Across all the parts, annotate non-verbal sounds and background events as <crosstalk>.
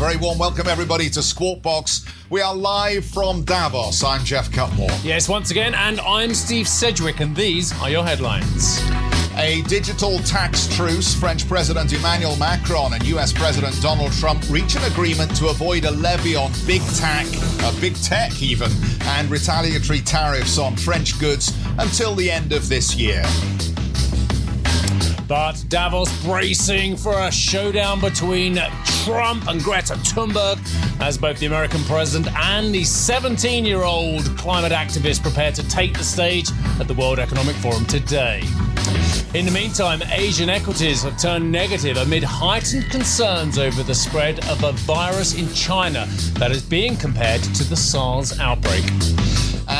Very warm welcome, everybody, to Squawk Box. We are live from Davos. I'm Geoff Cutmore. Yes, once again, and I'm Steve Sedgwick, and these are your headlines. A digital tax truce. French President Emmanuel Macron and US President Donald Trump reach an agreement to avoid a levy on big tech, uh, big tech even, and retaliatory tariffs on French goods until the end of this year. But Davos bracing for a showdown between Trump and Greta Thunberg as both the American president and the 17 year old climate activist prepare to take the stage at the World Economic Forum today. In the meantime, Asian equities have turned negative amid heightened concerns over the spread of a virus in China that is being compared to the SARS outbreak.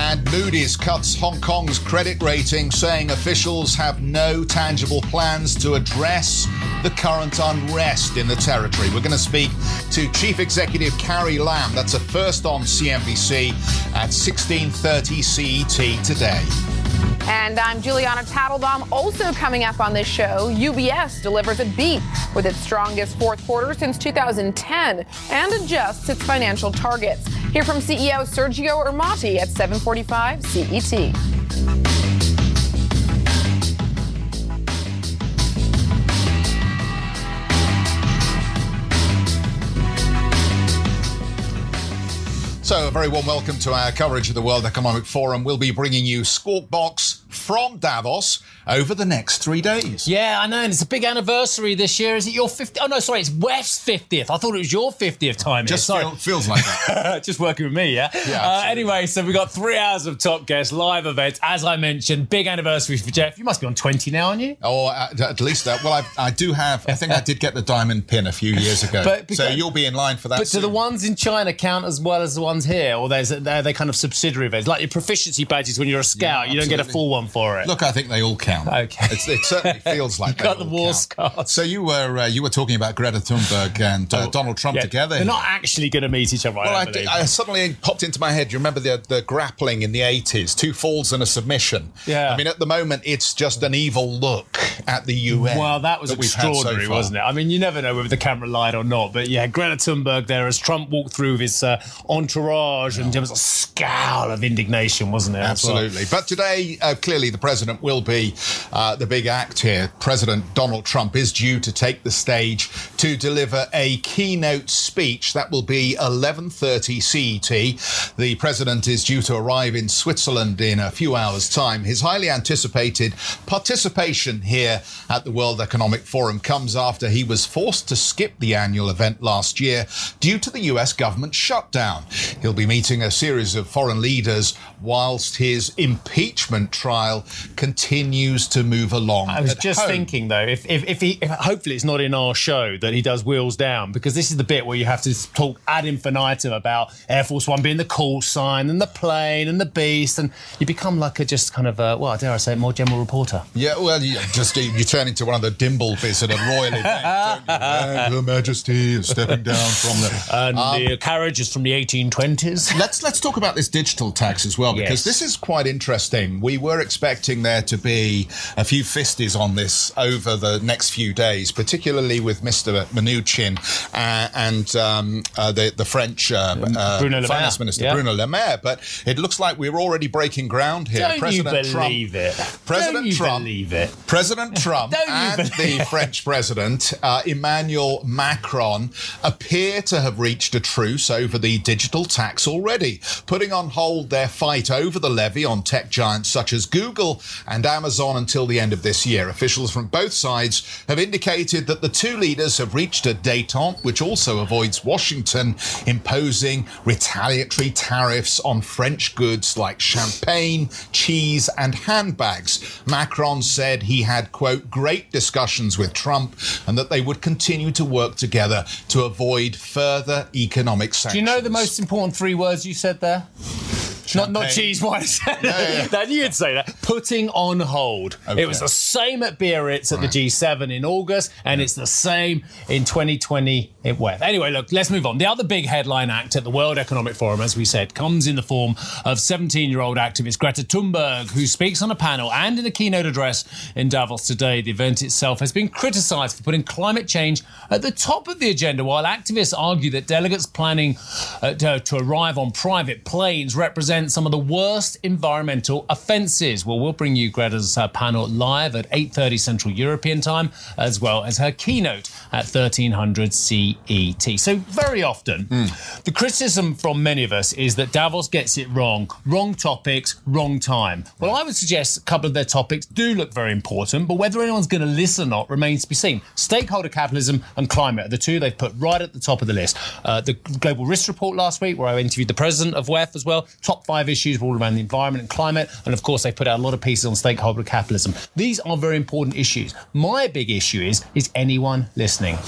And Moody's cuts Hong Kong's credit rating, saying officials have no tangible plans to address the current unrest in the territory. We're going to speak to Chief Executive Carrie Lam. That's a first on CNBC at 16:30 CET today. And I'm Julianna Tatelbaum. Also coming up on this show, UBS delivers a beat with its strongest fourth quarter since 2010 and adjusts its financial targets. Hear from CEO Sergio Ermotti at 7:45 CET. So, a very warm welcome to our coverage of the World Economic Forum. We'll be bringing you Squawk Box from Davos over the next three days. Yeah, I know, and it's a big anniversary this year. Is it your 50th? Oh, no, sorry, it's WEF's 50th. I thought it was your 50th time. Just here. feel, feels like that. <laughs> Just working with me, yeah? Yeah, Uh, anyway, so we've got three hours of top guests, live events. As I mentioned, big anniversary for Geoff. You must be on 20 now, aren't you? Or at, at least that. Well, I, I do have. I think I did get the diamond pin a few years ago. <laughs> But so you'll be in line for that. But do the ones in China count as well as the ones here, or there's are they kind of subsidiary events, like your proficiency badges when you're a scout? Yeah, you don't get a full one for it. Look, I think they all count. <laughs> Okay. It's, it certainly <laughs> feels like You got the war scars. So you were uh, you were talking about Greta Thunberg and uh, <laughs> Donald Trump Yeah, together. They're not actually going to meet each other. Well, I, I, I suddenly popped into my head. You remember the the grappling in the eighties, two falls and a submission. Yeah. I mean, at the moment, it's just an evil look at the UN. Well, that was we've had so extraordinary, wasn't it? I mean, you never know whether the camera lied or not, but yeah, Greta Thunberg there as Trump walked through with his uh, entourage, and there was a scowl of indignation, wasn't it? as well? Absolutely. But today, uh, clearly, the president will be uh, the big act here. President Donald Trump is due to take the stage to deliver a keynote speech. That will be 11:30 CET. The president is due to arrive in Switzerland in a few hours' time. His highly anticipated participation here at the World Economic Forum comes after he was forced to skip the annual event last year due to the US government shutdown. He'll be meeting a series of foreign leaders whilst his impeachment trial continues to move along. I was just home. thinking though, if, if, if he, if, hopefully it's not in our show that he does wheels down, because this is the bit where you have to talk ad infinitum about Air Force One being the call sign and the plane and the beast, and you become like a just kind of a, well, dare I say, it, more general reporter. Yeah, well, you just you turn into one of the Dimblebys at a royal event, don't you? <laughs> And Her Majesty is stepping down from the. And Um, the carriage is from the 1820s. Let's let's talk about this digital tax as well because Yes. this is quite interesting. We were expecting there to be a few fisties on this over the next few days, particularly with Mr. Mnuchin uh, and um, uh, the the French uh, uh, Bruno Le Finance Minister yeah. Bruno Le Maire. But it looks like we're already breaking ground here. Don't President you Trump, believe it? President Don't you Trump, believe it? President <laughs> Trump and the French President uh, Emmanuel Macron appear to have reached a truce over the digital tax already, putting on hold their fight over the levy on tech giants such as Google and Amazon until the end of this year. Officials from both sides have indicated that the two leaders have reached a detente, which also avoids Washington imposing retaliatory tariffs on French goods like champagne, cheese, and handbags. Macron said he had, quote, great discussions with Trump and that they would continue to work together to avoid further economic sanctions. Do you know the most important three words you said there? Not not cheese wine. yeah. <laughs> Now, you'd say that. Putting on hold. Okay. It was the same at Biarritz at the G7 in August, and it's the same in 2020 in WEF. Anyway, look, let's move on. The other big headline act at the World Economic Forum, as we said, comes in the form of 17-year-old activist Greta Thunberg, who speaks on a panel and in a keynote address in Davos today. The event itself has been criticised for putting climate change at the top of the agenda, while activists argue that delegates planning uh, to, to arrive on private planes represent some of the worst environmental offences. Well, we'll bring you Greta's uh, panel live at 8:30 Central European Time, as well as her keynote at 1300 So very often, the criticism from many of us is that Davos gets it wrong, wrong topics, wrong time. Well, I would suggest a couple of their topics do look very important, but whether anyone's going to listen or not remains to be seen. Stakeholder capitalism and climate are the two they've put right at the top of the list. Uh, the Global Risk Report last week, where I interviewed the president of WEF as well, top five issues were all around the environment and climate, and of course they put out a lot of pieces on stakeholder capitalism. These are very important issues. My big issue is: is anyone listening?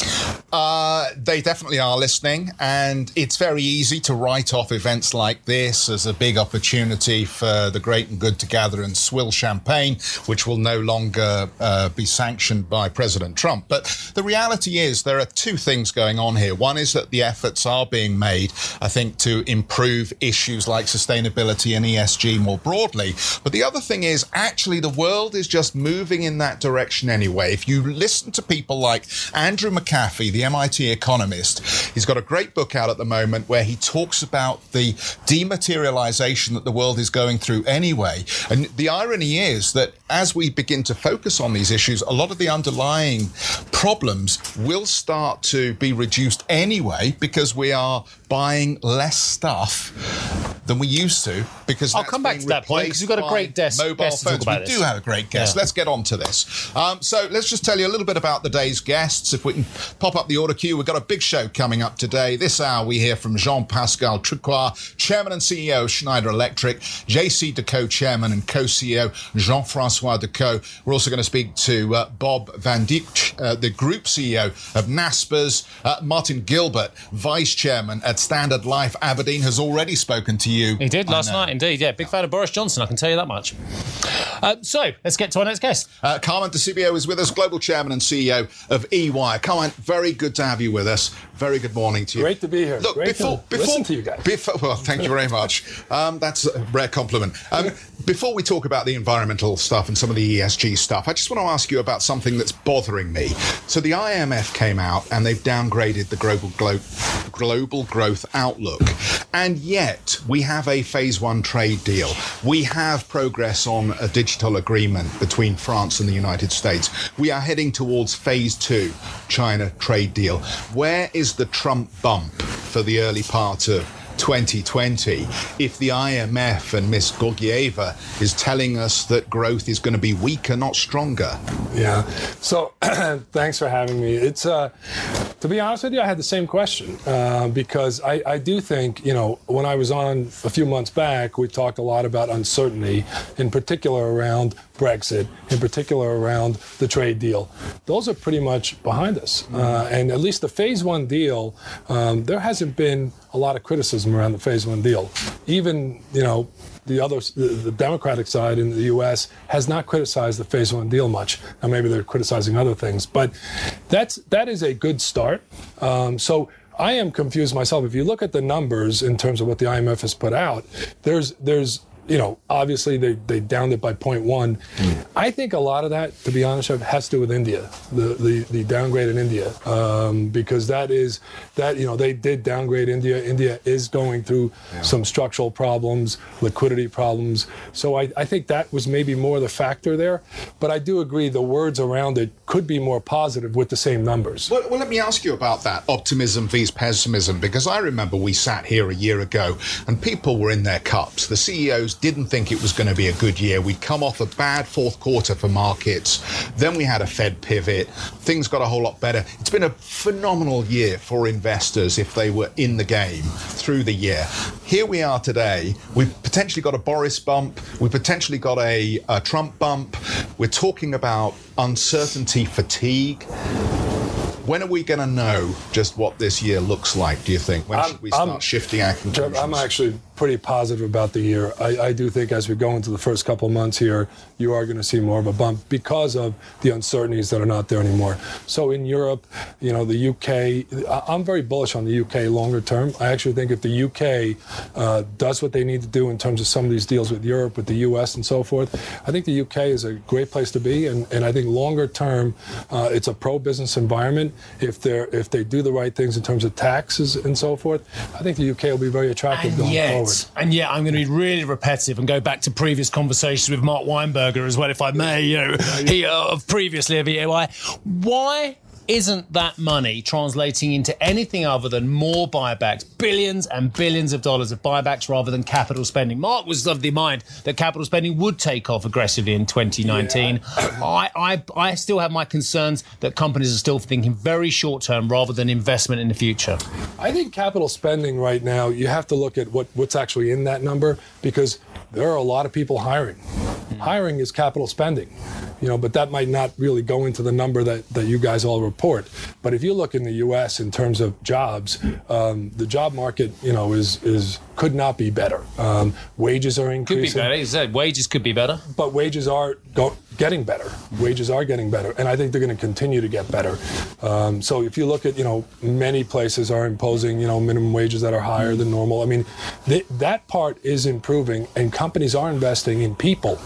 Uh, they definitely are listening, and it's very easy to write off events like this as a big opportunity for the great and good to gather and swill champagne, which will no longer uh, be sanctioned by President Trump. But the reality is there are two things going on here. One is that the efforts are being made, I think, to improve issues like sustainability and ESG more broadly. But the other thing is actually the world is just moving in that direction anyway. If you listen to people like Andrew McAfee, the MIT economist, he's got a great book out at the moment where he talks about the dematerialization that the world is going through anyway. And the irony is that as we begin to focus on these issues, a lot of the underlying problems will start to be reduced anyway because we are buying less stuff than we used to because I'll come back to that point because we've got a great desk- mobile guest to talk phones. we this. do have a great guest. Yeah. Let's get on to this. Um, so let's just tell you a little bit about the day's guests. If we can pop up the order queue, we've got a big show coming up today. This hour we hear from Jean-Pascal Tricoire, Chairman and CEO of Schneider Electric, JC Decaux, Chairman and co-CEO Jean-Francois Decaux. We're also going to speak to uh, Bob Van Dijk, uh, the Group CEO of Naspers. Uh, Martin Gilbert, Vice Chairman at Standard Life Aberdeen, has already spoken to you. He did last night, indeed. Yeah, big fan of Boris Johnson, I can tell you that much. Uh, so let's get to our next guest. Uh, Carmen DeCibio is with us, Global Chairman and CEO of EY. Carmen, very good to have you with us. Very good morning to you. Great to be here. Look, Great before, to before, listen to you guys. Before, well, thank you very much. Um, that's a rare compliment. Um, <laughs> before we talk about the environmental stuff and some of the ESG stuff, I just want to ask you about something that's bothering me. So the IMF came out and they've downgraded the global glo- global growth outlook, and yet we have a phase one trade deal. We have progress on a digital agreement between France and the United States. We are heading towards phase two China trade deal. Where is the Trump bump for the early part of 2020 if the IMF and Miss Georgieva is telling us that growth is going to be weaker, not stronger? Yeah. So <clears throat> thanks for having me. It's uh, to be honest with you, I had the same question uh, because I, I do think you know when I was on a few months back, we talked a lot about uncertainty, in particular around Brexit, in particular around the trade deal. Those are pretty much behind us, uh, and at least the phase one deal, um, there hasn't been a lot of criticism around the phase one deal. Even you know the other, the, Democratic side in the U.S. has not criticized the Phase One deal much. Now maybe they're criticizing other things, but that's that is a good start. Um, so. I am confused myself. If you look at the numbers in terms of what the IMF has put out, there's there's you know obviously they they downed it by 0.1. I think a lot of that, to be honest, has to do with India, the the, the downgrade in India, um, because that is that you know they did downgrade India. India is going through some structural problems, liquidity problems. So I, I think that was maybe more the factor there. But I do agree the words around it could be more positive with the same numbers. Well, well, let me ask you about that optimism versus pessimism, because I remember we sat here a year ago and people were in their cups. The CEOs didn't think it was going to be a good year. We'd come off a bad fourth quarter for markets. Then we had a Fed pivot. Things got a whole lot better. It's been a phenomenal year for investors if they were in the game through the year. Here we are today. We've potentially got a Boris bump. We've potentially got a, a Trump bump. We're talking about uncertainty fatigue. When are we going to know just what this year looks like, do you think? When I'm- should we start I'm- shifting our conclusions? I'm actually pretty positive about the year. I, I, do think as we go into the first couple of months here, you are going to see more of a bump because of the uncertainties that are not there anymore. So in Europe, you know, the UK, I'm very bullish on the UK longer term. I actually think if the UK uh, does what they need to do in terms of some of these deals with Europe, with the US, and so forth, I think the UK is a great place to be. And, and I think longer term, uh, it's a pro-business environment. If they're if they do the right things in terms of taxes and so forth, I think the UK will be very attractive and going yet, forward. And yet, I'm going to be really repetitive and go back to previous conversations with Mark Weinberger as well, if I may. You know, he uh, previously of EY. Why isn't that money translating into anything other than more buybacks, billions and billions of dollars of buybacks rather than capital spending? Mark was of the mind that capital spending would take off aggressively in 2019. Yeah. I, I, I still have my concerns that companies are still thinking very short term rather than investment in the future. I think capital spending right now, you have to look at what, what's actually in that number because there are a lot of people hiring. Hiring is capital spending you know, but that might not really go into the number that, that you guys all report. But if you look in the U.S. in terms of jobs, um, the job market, you know, is is could not be better. Um, wages are increasing. Could be better. You said wages could be better. But wages are go- getting better. Wages are getting better, and I think they're going to continue to get better. Um, so if you look at, you know, many places are imposing, you know, minimum wages that are higher than normal. I mean, th- that part is improving, and companies are investing in people.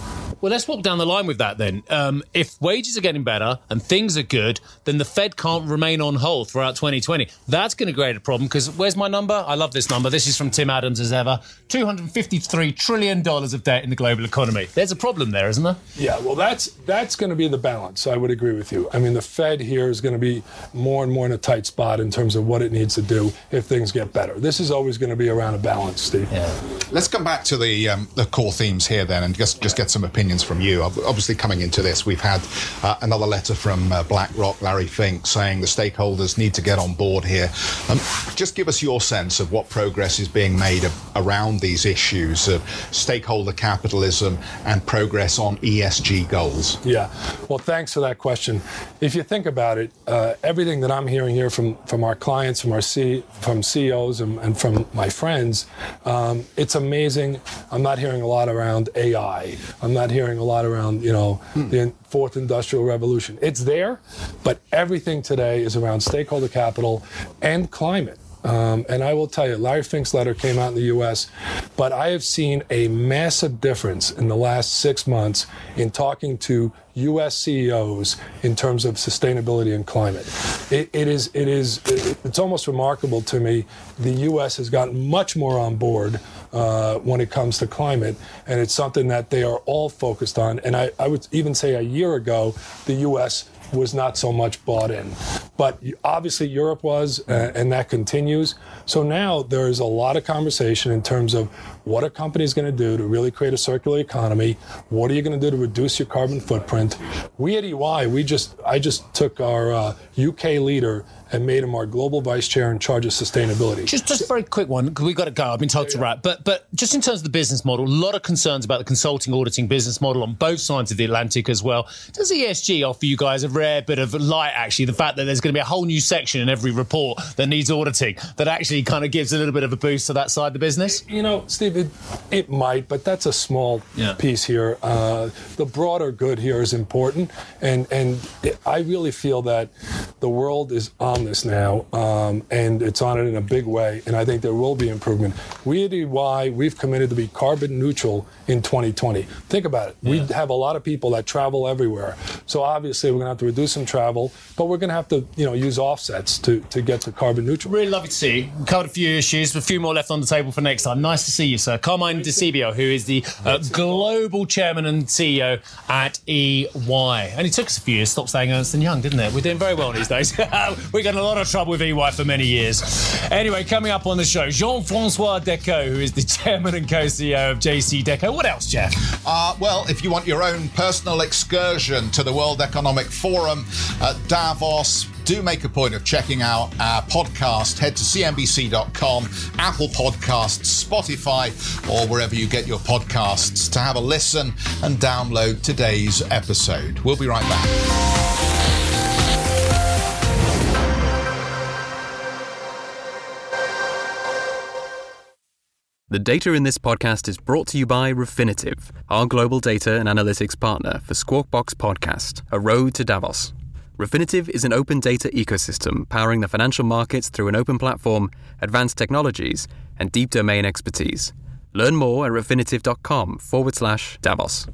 Well, let's walk down the line with that then. Um, if wages are getting better and things are good, then the Fed can't remain on hold throughout 2020. That's going to create a problem because where's my number? I love this number. This is from Tim Adams as ever. $253 trillion of debt in the global economy. There's a problem there, isn't there? Yeah, well, that's that's going to be the balance. I would agree with you. I mean, the Fed here is going to be more and more in a tight spot in terms of what it needs to do if things get better. This is always going to be around a balance, Steve. Yeah. Let's come back to the um, the core themes here then, and just just get some opinions opinions from you. Obviously, coming into this, we've had uh, another letter from uh, BlackRock, Larry Fink, saying the stakeholders need to get on board here. Um, just give us your sense of what progress is being made around these issues of stakeholder capitalism and progress on ESG goals. Yeah, well, thanks for that question. If you think about it, uh, everything that I'm hearing here from from our clients, from our C, from CEOs, and, and from my friends, um, it's amazing. I'm not hearing a lot around AI. I'm not hearing a lot around, you know, hmm. the fourth industrial revolution. It's there, but everything today is around stakeholder capital and climate. Um, and I will tell you, Larry Fink's letter came out in the U.S., but I have seen a massive difference in the last six months in talking to U.S. CEOs in terms of sustainability and climate. it, it is, it is, it, it's almost remarkable to me. The U.S. has gotten much more on board uh, when it comes to climate, and it's something that they are all focused on. And I, I would even say a year ago, the U.S was not so much bought in. But obviously, Europe was, uh, and that continues. So now there's a lot of conversation in terms of what a company is going to do to really create a circular economy? What are you going to do to reduce your carbon footprint? We at EY, we just I just took our uh, UK leader and made him our global vice chair in charge of sustainability. Just, just a very quick one because we've got to go. I've been told to wrap, but but just in terms of the business model, a lot of concerns about the consulting auditing business model on both sides of the Atlantic as well. Does ESG offer you guys a rare bit of light? Actually, the fact that there's going to be a whole new section in every report that needs auditing that actually kind of gives a little bit of a boost to that side of the business. You know, Steve, it, it might, but that's a small yeah. piece here. Uh, the broader good here is important, and and I really feel that the world is on this now, um, and it's on it in a big way. And I think there will be improvement. We at EY, we've committed to be carbon neutral in 2020. Think about it. Yeah. We have a lot of people that travel everywhere, so obviously we're going to have to reduce some travel, but we're going to have to, you know, use offsets to to get to carbon neutral. Really lovely to see you. We covered a few issues, a few more left on the table for next time. Nice to see you, sir. Carmine Di Sibio, who is the uh, global chairman and CEO at EY. Only took us a few years. Stop saying Ernst and Young, didn't it? We're doing very well these days. <laughs> we got a lot of trouble with EY for many years. Anyway, coming up on the show, Jean-Francois Decaux, who is the <laughs> chairman and co-CEO of JC Decaux. What else, Geoff? Uh, well, if you want your own personal excursion to the World Economic Forum at Davos, do make a point of checking out our podcast. Head to cnbc.com, Apple Podcasts, Spotify, or wherever you get your podcasts to have a listen and download today's episode. We'll be right back. The data in this podcast is brought to you by Refinitiv, our global data and analytics partner for Squawk Box Podcast, A Road to Davos. Refinitiv is an open data ecosystem powering the financial markets through an open platform, advanced technologies, and deep domain expertise. Learn more at refinitiv.com forward slash Davos.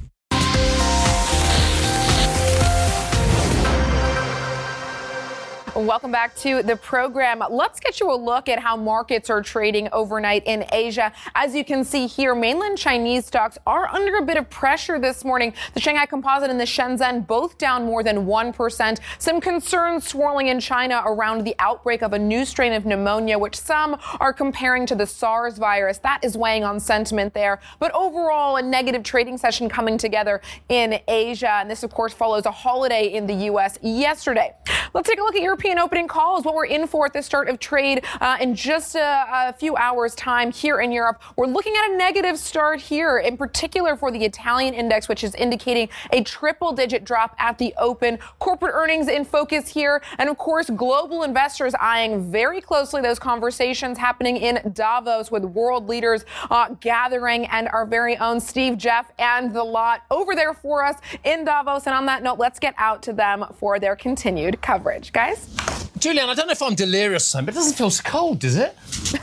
Welcome back to the program. Let's get you a look at how markets are trading overnight in Asia. As you can see here, mainland Chinese stocks are under a bit of pressure this morning. The Shanghai Composite and the Shenzhen both down more than 1%. Some concerns swirling in China around the outbreak of a new strain of pneumonia, which some are comparing to the SARS virus. That is weighing on sentiment there. But overall, a negative trading session coming together in Asia. And this, of course, follows a holiday in the U.S. yesterday. Let's take a look at European European opening call is what we're in for at the start of trade uh, in just a, a, few hours' time here in Europe. We're looking at a negative start here, in particular for the Italian index, which is indicating a triple digit drop at the open. Corporate earnings in focus here. And of course, global investors eyeing very closely those conversations happening in Davos with world leaders uh, gathering and our very own Steve, Geoff, and the lot over there for us in Davos. And on that note, let's get out to them for their continued coverage. Guys? Julian, I don't know if I'm delirious or something, but it doesn't feel so cold, does it?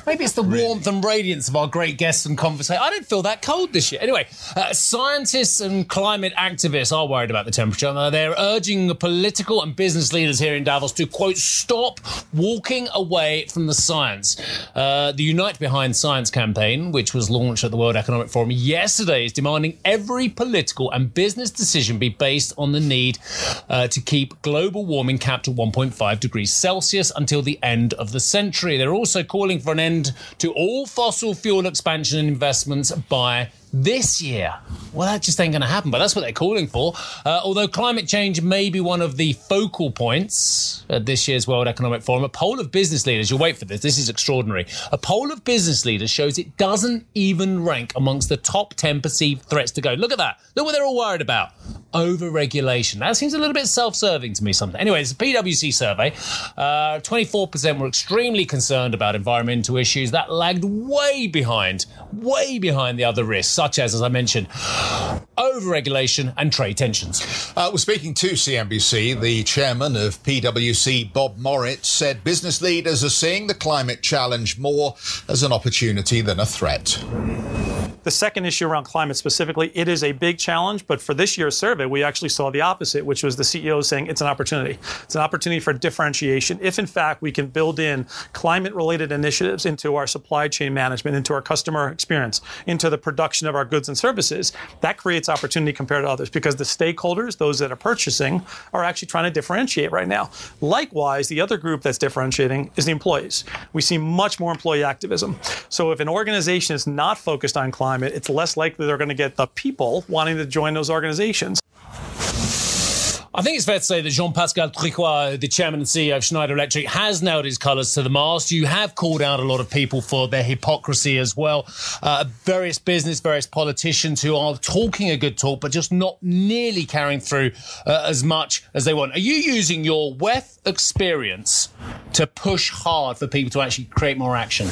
Maybe it's the warmth and radiance of our great guests and conversation. I don't feel that cold this year. Anyway, uh, scientists and climate activists are worried about the temperature. they're urging the political and business leaders here in Davos to, quote, stop walking away from the science. Uh, the Unite Behind Science campaign, which was launched at the World Economic Forum yesterday, is demanding every political and business decision be based on the need uh, to keep global warming capped at 1.5 degrees Celsius. Celsius until the end of the century. They're also calling for an end to all fossil fuel expansion and investments by this year. Well, that just ain't going to happen, but that's what they're calling for. Uh, although climate change may be one of the focal points at this year's World Economic Forum, a poll of business leaders, you'll wait for this, this is extraordinary. A poll of business leaders shows it doesn't even rank amongst the top 10 perceived threats to go. Look at that. Look what they're all worried about. Over regulation. That seems a little bit self serving to me something. Anyway, it's a PwC survey. Uh, 24% were extremely concerned about environmental issues. That lagged way behind, way behind the other risks such as, as I mentioned, overregulation and trade tensions. Uh, we're speaking to CNBC. The chairman of PwC, Bob Moritz, said business leaders are seeing the climate challenge more as an opportunity than a threat. The second issue around climate specifically, it is a big challenge, but for this year's survey, we actually saw the opposite, which was the CEO saying it's an opportunity. It's an opportunity for differentiation. If in fact we can build in climate related initiatives into our supply chain management, into our customer experience, into the production of our goods and services, that creates opportunity compared to others because the stakeholders, those that are purchasing, are actually trying to differentiate right now. Likewise, the other group that's differentiating is the employees. We see much more employee activism. So if an organization is not focused on climate, it's less likely they're going to get the people wanting to join those organizations. I think it's fair to say that Jean Pascal Tricoire, the chairman and CEO of Schneider Electric, has nailed his colours to the mast. You have called out a lot of people for their hypocrisy as well. Uh, various business, various politicians who are talking a good talk, but just not nearly carrying through uh, as much as they want. Are you using your WEF experience to push hard for people to actually create more action?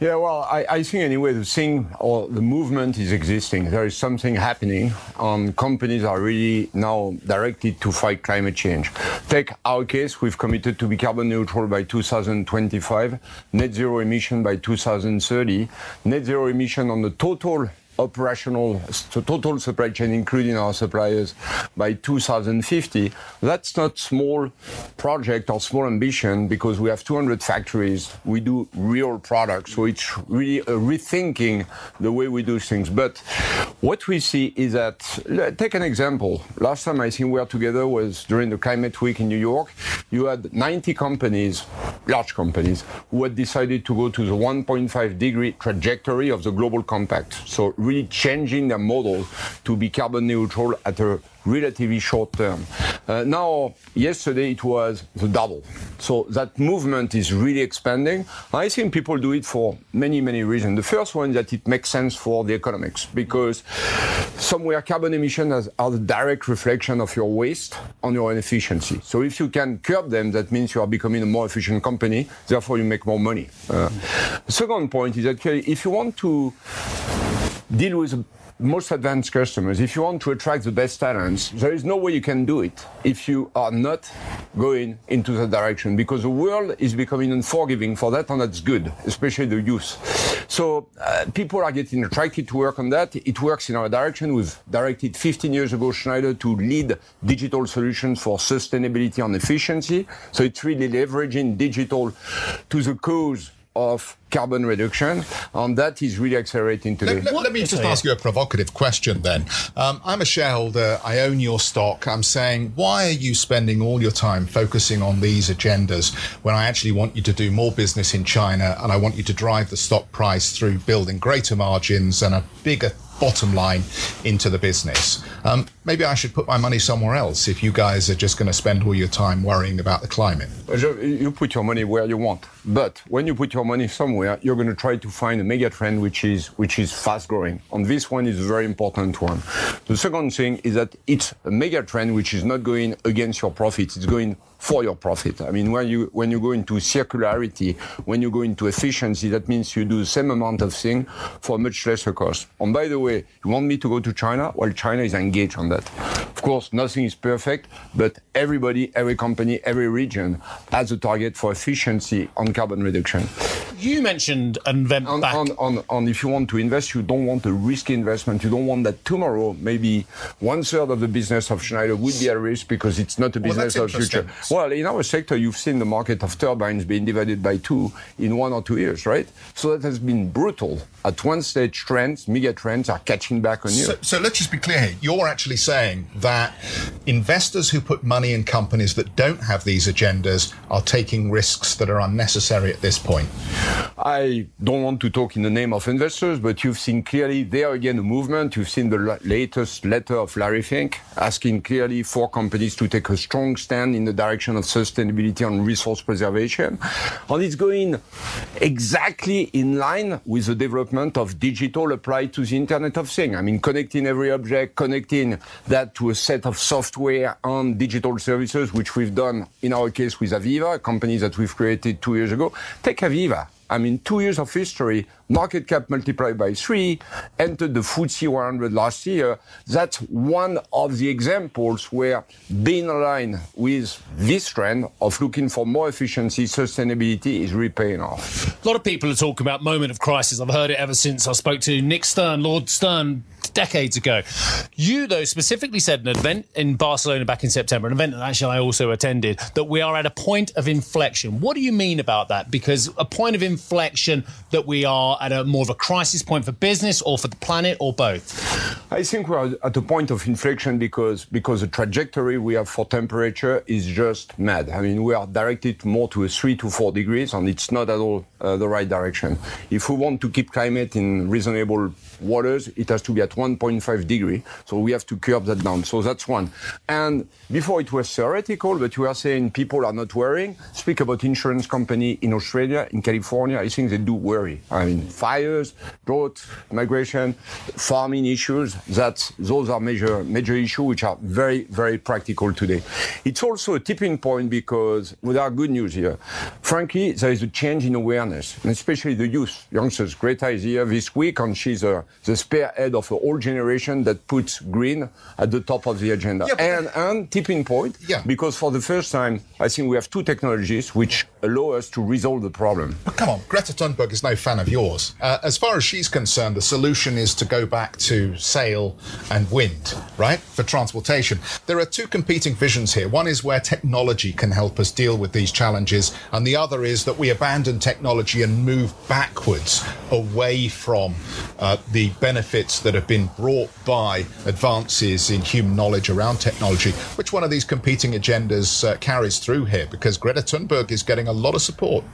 Yeah, well, I, I think anyway the thing or the movement is existing. There is something happening. Um, companies are really now directed to fight climate change. Take our case, we've committed to be carbon neutral by 2025, net zero emission by 2030, net zero emission on the total operational total supply chain, including our suppliers, by 2050. That's not small project or small ambition because we have 200 factories. We do real products, so it's really rethinking the way we do things. But what we see is that, take an example. Last time I think we were together was during the Climate Week in New York. You had 90 companies, large companies, who had decided to go to the 1.5 degree trajectory of the global compact. So really changing their model to be carbon neutral at a relatively short term. Uh, now, yesterday it was the double. So that movement is really expanding. I think people do it for many, many reasons. The first one is that it makes sense for the economics because somewhere carbon emissions are the direct reflection of your waste on your inefficiency. So if you can curb them, that means you are becoming a more efficient company. Therefore, you make more money. Uh, second point is that if you want to deal with most advanced customers, if you want to attract the best talents, there is no way you can do it if you are not going into that direction because the world is becoming unforgiving for that, and that's good, especially the youth. So uh, people are getting attracted to work on that. It works in our direction. We've directed 15 years ago Schneider to lead digital solutions for sustainability and efficiency. So it's really leveraging digital to the cause of carbon reduction, and that is really accelerating today. Let, let, let me just ask you a provocative question then. Um, I'm a shareholder, I own your stock. I'm saying, why are you spending all your time focusing on these agendas when I actually want you to do more business in China and I want you to drive the stock price through building greater margins and a bigger bottom line into the business. Um, maybe I should put my money somewhere else if you guys are just going to spend all your time worrying about the climate. You put your money where you want, but when you put your money somewhere, you're going to try to find a mega trend which is which is fast growing. And this one is a very important one. The second thing is that it's a mega trend which is not going against your profits; it's going for your profit. I mean, when you when you go into circularity, when you go into efficiency, that means you do the same amount of thing for much lesser cost. And by the way, you want me to go to China? Well, China is engaged on that. Of course, nothing is perfect, but everybody, every company, every region has a target for efficiency on carbon reduction. You mentioned an event on, back. On, on, on, if you want to invest, you don't want a risky investment. You don't want that tomorrow maybe one third of the business of Schneider would be at risk because it's not a business well, of future. Well, in our sector, you've seen the market of turbines being divided by two in one or two years, right? So that has been brutal. At one stage, trends, mega trends are catching back on you. So, so let's just be clear here. You're actually saying that investors who put money in companies that don't have these agendas are taking risks that are unnecessary at this point. I don't want to talk in the name of investors, but you've seen clearly there again a movement. You've seen the latest letter of Larry Fink asking clearly for companies to take a strong stand in the direction of sustainability and resource preservation. And it's going exactly in line with the development of digital applied to the Internet of Things. I mean, connecting every object, connecting that to a set of software and digital services, which we've done in our case with AVEVA, a company that we've created two years ago. Take AVEVA. I mean, two years of history, market cap multiplied by three, entered the FTSE 100 last year. That's one of the examples where being aligned with this trend of looking for more efficiency, sustainability is really paying off. A lot of people are talking about moment of crisis. I've heard it ever since I spoke to Nick Stern, Lord Stern, decades ago. You, though, specifically said an event in Barcelona back in September, an event that actually I also attended, that we are at a point of inflection. What do you mean about that? Because a point of inflection that we are at a more of a crisis point for business or for the planet or both? I think we're at a point of inflection because because the trajectory we have for temperature is just mad. I mean, we are directed more to a three to four degrees, and it's not at all uh, the right direction. If we want to keep climate in reasonable waters, it has to be at 1.5 degree. So we have to curb that down. So that's one. And before it was theoretical, but you are saying people are not worrying. Speak about insurance company in Australia, in California. I think they do worry. I mean, fires, drought, migration, farming issues. That those are major major issues which are very very practical today. It's also a tipping point because there are good news here, frankly, there is a change in awareness, and especially the youth, youngsters. Greta is here this week, and she's a, the spearhead of a whole generation that puts green at the top of the agenda. Yeah, and and tipping point, Yeah. because for the first time, I think we have two technologies which allow us to resolve the problem. But come on, Greta Thunberg is no fan of yours. Uh, as far as she's concerned, the solution is to go back to sail and wind, right, for transportation. There are two competing visions here. One is where technology can help us deal with these challenges, and the other is that we abandon technology and move backwards away from uh, the benefits that have been brought by advances in human knowledge around technology. Which one of these competing agendas uh, carries through here? Because Greta Thunberg is getting a lot of support.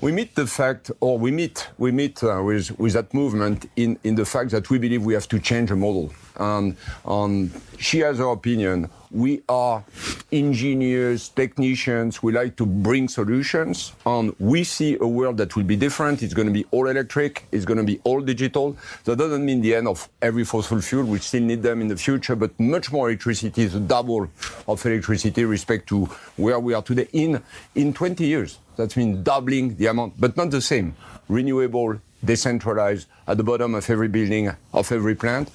We meet the fact, or we meet, we meet uh, with, with that movement in, in the fact that we believe we have to change the model. And, she has her opinion. We are engineers, technicians. We like to bring solutions, and we see a world that will be different. It's going to be all electric. It's going to be all digital. That doesn't mean the end of every fossil fuel. We still need them in the future, but much more electricity is double of electricity respect to where we are today in in 20 years. That means doubling the amount, but not the same. Renewable, decentralized at the bottom of every building, of every plant.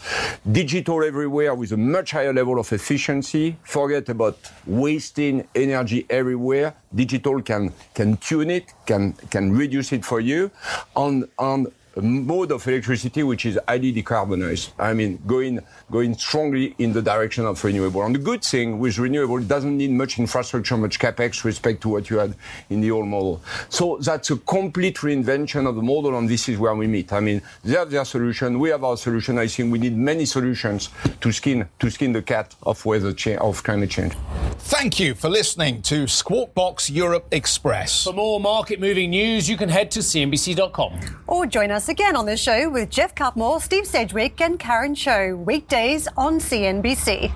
Digital everywhere with a much higher level of efficiency. Forget about wasting energy everywhere. Digital can, can tune it, can, can reduce it for you. On, on a mode of electricity which is highly decarbonized. I mean, going going strongly in the direction of renewable. And the good thing with renewable, it doesn't need much infrastructure, much capex respect to what you had in the old model. So that's a complete reinvention of the model, and this is where we meet. I mean, they have their solution, we have our solution. I think we need many solutions to skin to skin the cat of weather change of climate change. Thank you for listening to Squawk Box Europe Express. For more market moving news, you can head to CNBC.com. Or join us again on the show with Geoff Cutmore, Steve Sedgwick, and Karen Tso, weekdays on CNBC.